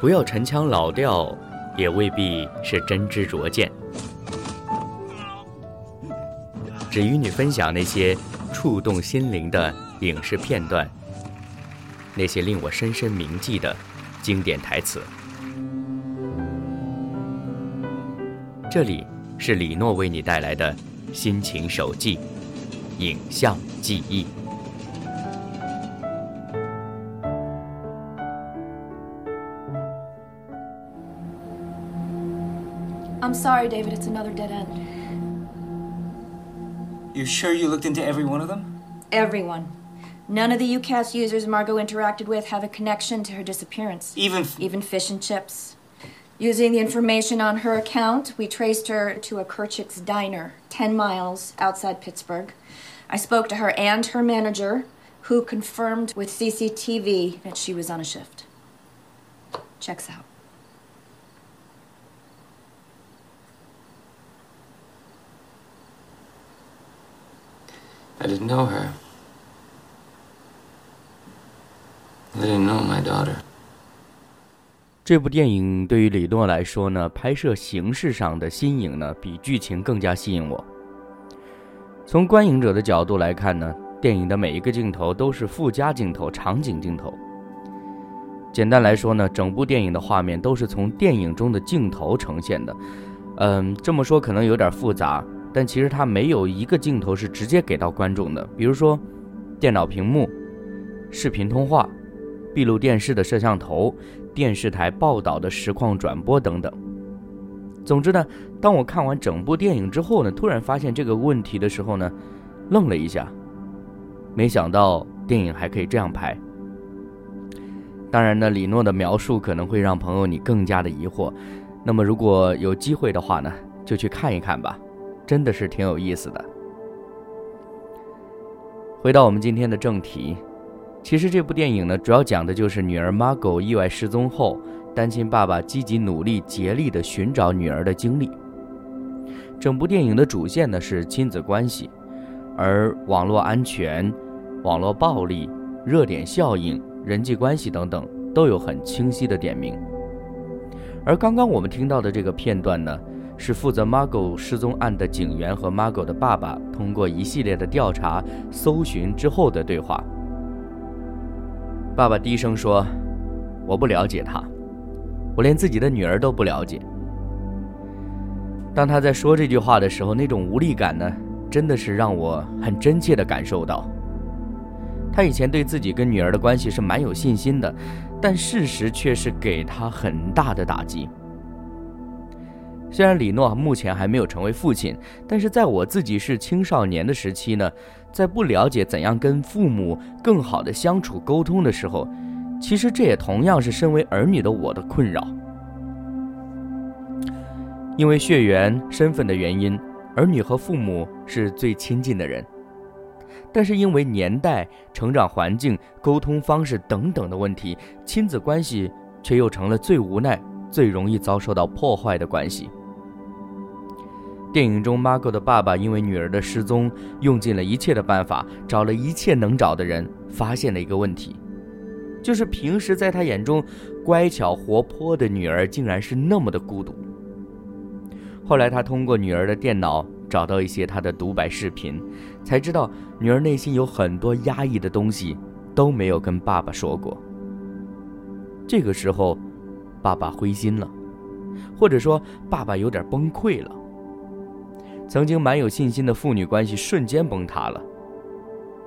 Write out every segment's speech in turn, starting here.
不要陈腔老调，也未必是真知灼见。只与你分享那些触动心灵的影视片段，那些令我深深铭记的经典台词。这里是李诺为你带来的心情手记，影像记忆。I'm sorry, David, it's another dead end. You sure you looked into every one of them? Everyone. None of the UCAS users Margot interacted with have a connection to her disappearance. Even Even fish and chips. Using the information on her account, we traced her to a Kerchick's diner, 10 miles outside Pittsburgh. I spoke to her and her manager, who confirmed with CCTV that she was on a shift. Checks out. I didn't know her. I didn't know my daughter. 这部电影对于李诺来说呢，拍摄形式上的新颖呢，比剧情更加吸引我。从观影者的角度来看呢，电影的每一个镜头都是附加镜头、场景镜头。简单来说呢，整部电影的画面都是从电影中的镜头呈现的。嗯，这么说可能有点复杂，但其实它没有一个镜头是直接给到观众的。比如说，电脑屏幕、视频通话、闭路电视的摄像头。电视台报道的实况转播等等。总之呢，当我看完整部电影之后呢，突然发现这个问题的时候呢，愣了一下，没想到电影还可以这样拍。当然呢，李诺的描述可能会让朋友你更加的疑惑。那么如果有机会的话呢，就去看一看吧，真的是挺有意思的。回到我们今天的正题。其实这部电影呢，主要讲的就是女儿 Margot 意外失踪后，单亲爸爸积极努力竭力的寻找女儿的经历。整部电影的主线呢是亲子关系，而网络安全、网络暴力、热点效应、人际关系等等都有很清晰的点名。而刚刚我们听到的这个片段呢，是负责 Margo 失踪案的警员和 Margo 的爸爸通过一系列的调查、搜寻之后的对话。爸爸低声说：“我不了解他，我连自己的女儿都不了解。”当他在说这句话的时候，那种无力感呢，真的是让我很真切的感受到。他以前对自己跟女儿的关系是蛮有信心的，但事实却是给他很大的打击。虽然李诺目前还没有成为父亲，但是在我自己是青少年的时期呢，在不了解怎样跟父母更好的相处沟通的时候，其实这也同样是身为儿女的我的困扰。因为血缘身份的原因，儿女和父母是最亲近的人，但是因为年代、成长环境、沟通方式等等的问题，亲子关系却又成了最无奈、最容易遭受到破坏的关系。电影中，Margot 的爸爸因为女儿的失踪，用尽了一切的办法，找了一切能找的人，发现了一个问题，就是平时在他眼中乖巧活泼的女儿，竟然是那么的孤独。后来，他通过女儿的电脑找到一些她的独白视频，才知道女儿内心有很多压抑的东西都没有跟爸爸说过。这个时候，爸爸灰心了，或者说，爸爸有点崩溃了。曾经蛮有信心的父女关系瞬间崩塌了。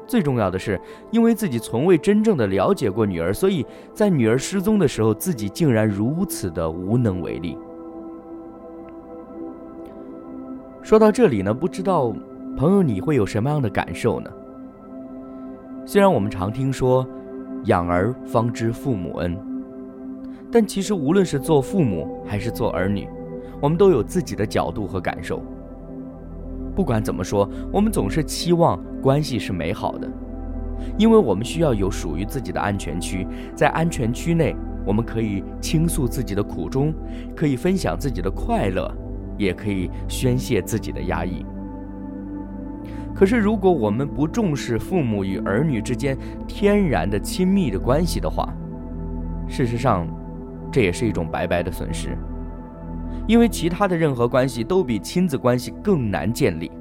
最重要的是，因为自己从未真正的了解过女儿，所以在女儿失踪的时候，自己竟然如此的无能为力。说到这里呢，不知道朋友你会有什么样的感受呢？虽然我们常听说“养儿方知父母恩”，但其实无论是做父母还是做儿女，我们都有自己的角度和感受。不管怎么说，我们总是期望关系是美好的，因为我们需要有属于自己的安全区，在安全区内，我们可以倾诉自己的苦衷，可以分享自己的快乐，也可以宣泄自己的压抑。可是，如果我们不重视父母与儿女之间天然的亲密的关系的话，事实上，这也是一种白白的损失。因为其他的任何关系都比亲子关系更难建立。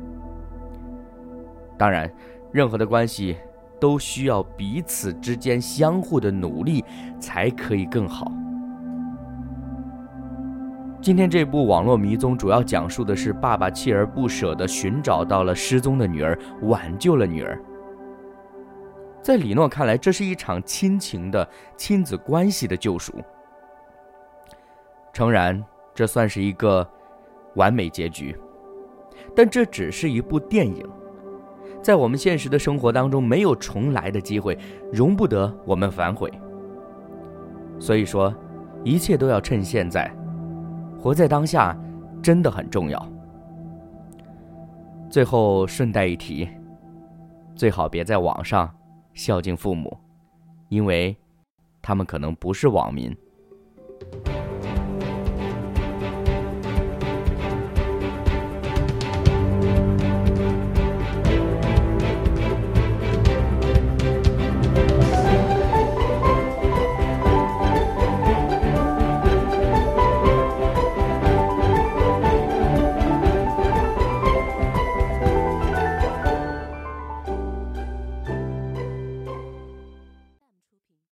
当然，任何的关系都需要彼此之间相互的努力才可以更好。今天这部网络迷踪主要讲述的是爸爸锲而不舍地寻找到了失踪的女儿，挽救了女儿。在李诺看来，这是一场亲情的亲子关系的救赎。诚然。这算是一个完美结局，但这只是一部电影，在我们现实的生活当中没有重来的机会，容不得我们反悔。所以说，一切都要趁现在，活在当下，真的很重要。最后顺带一提，最好别在网上孝敬父母，因为他们可能不是网民。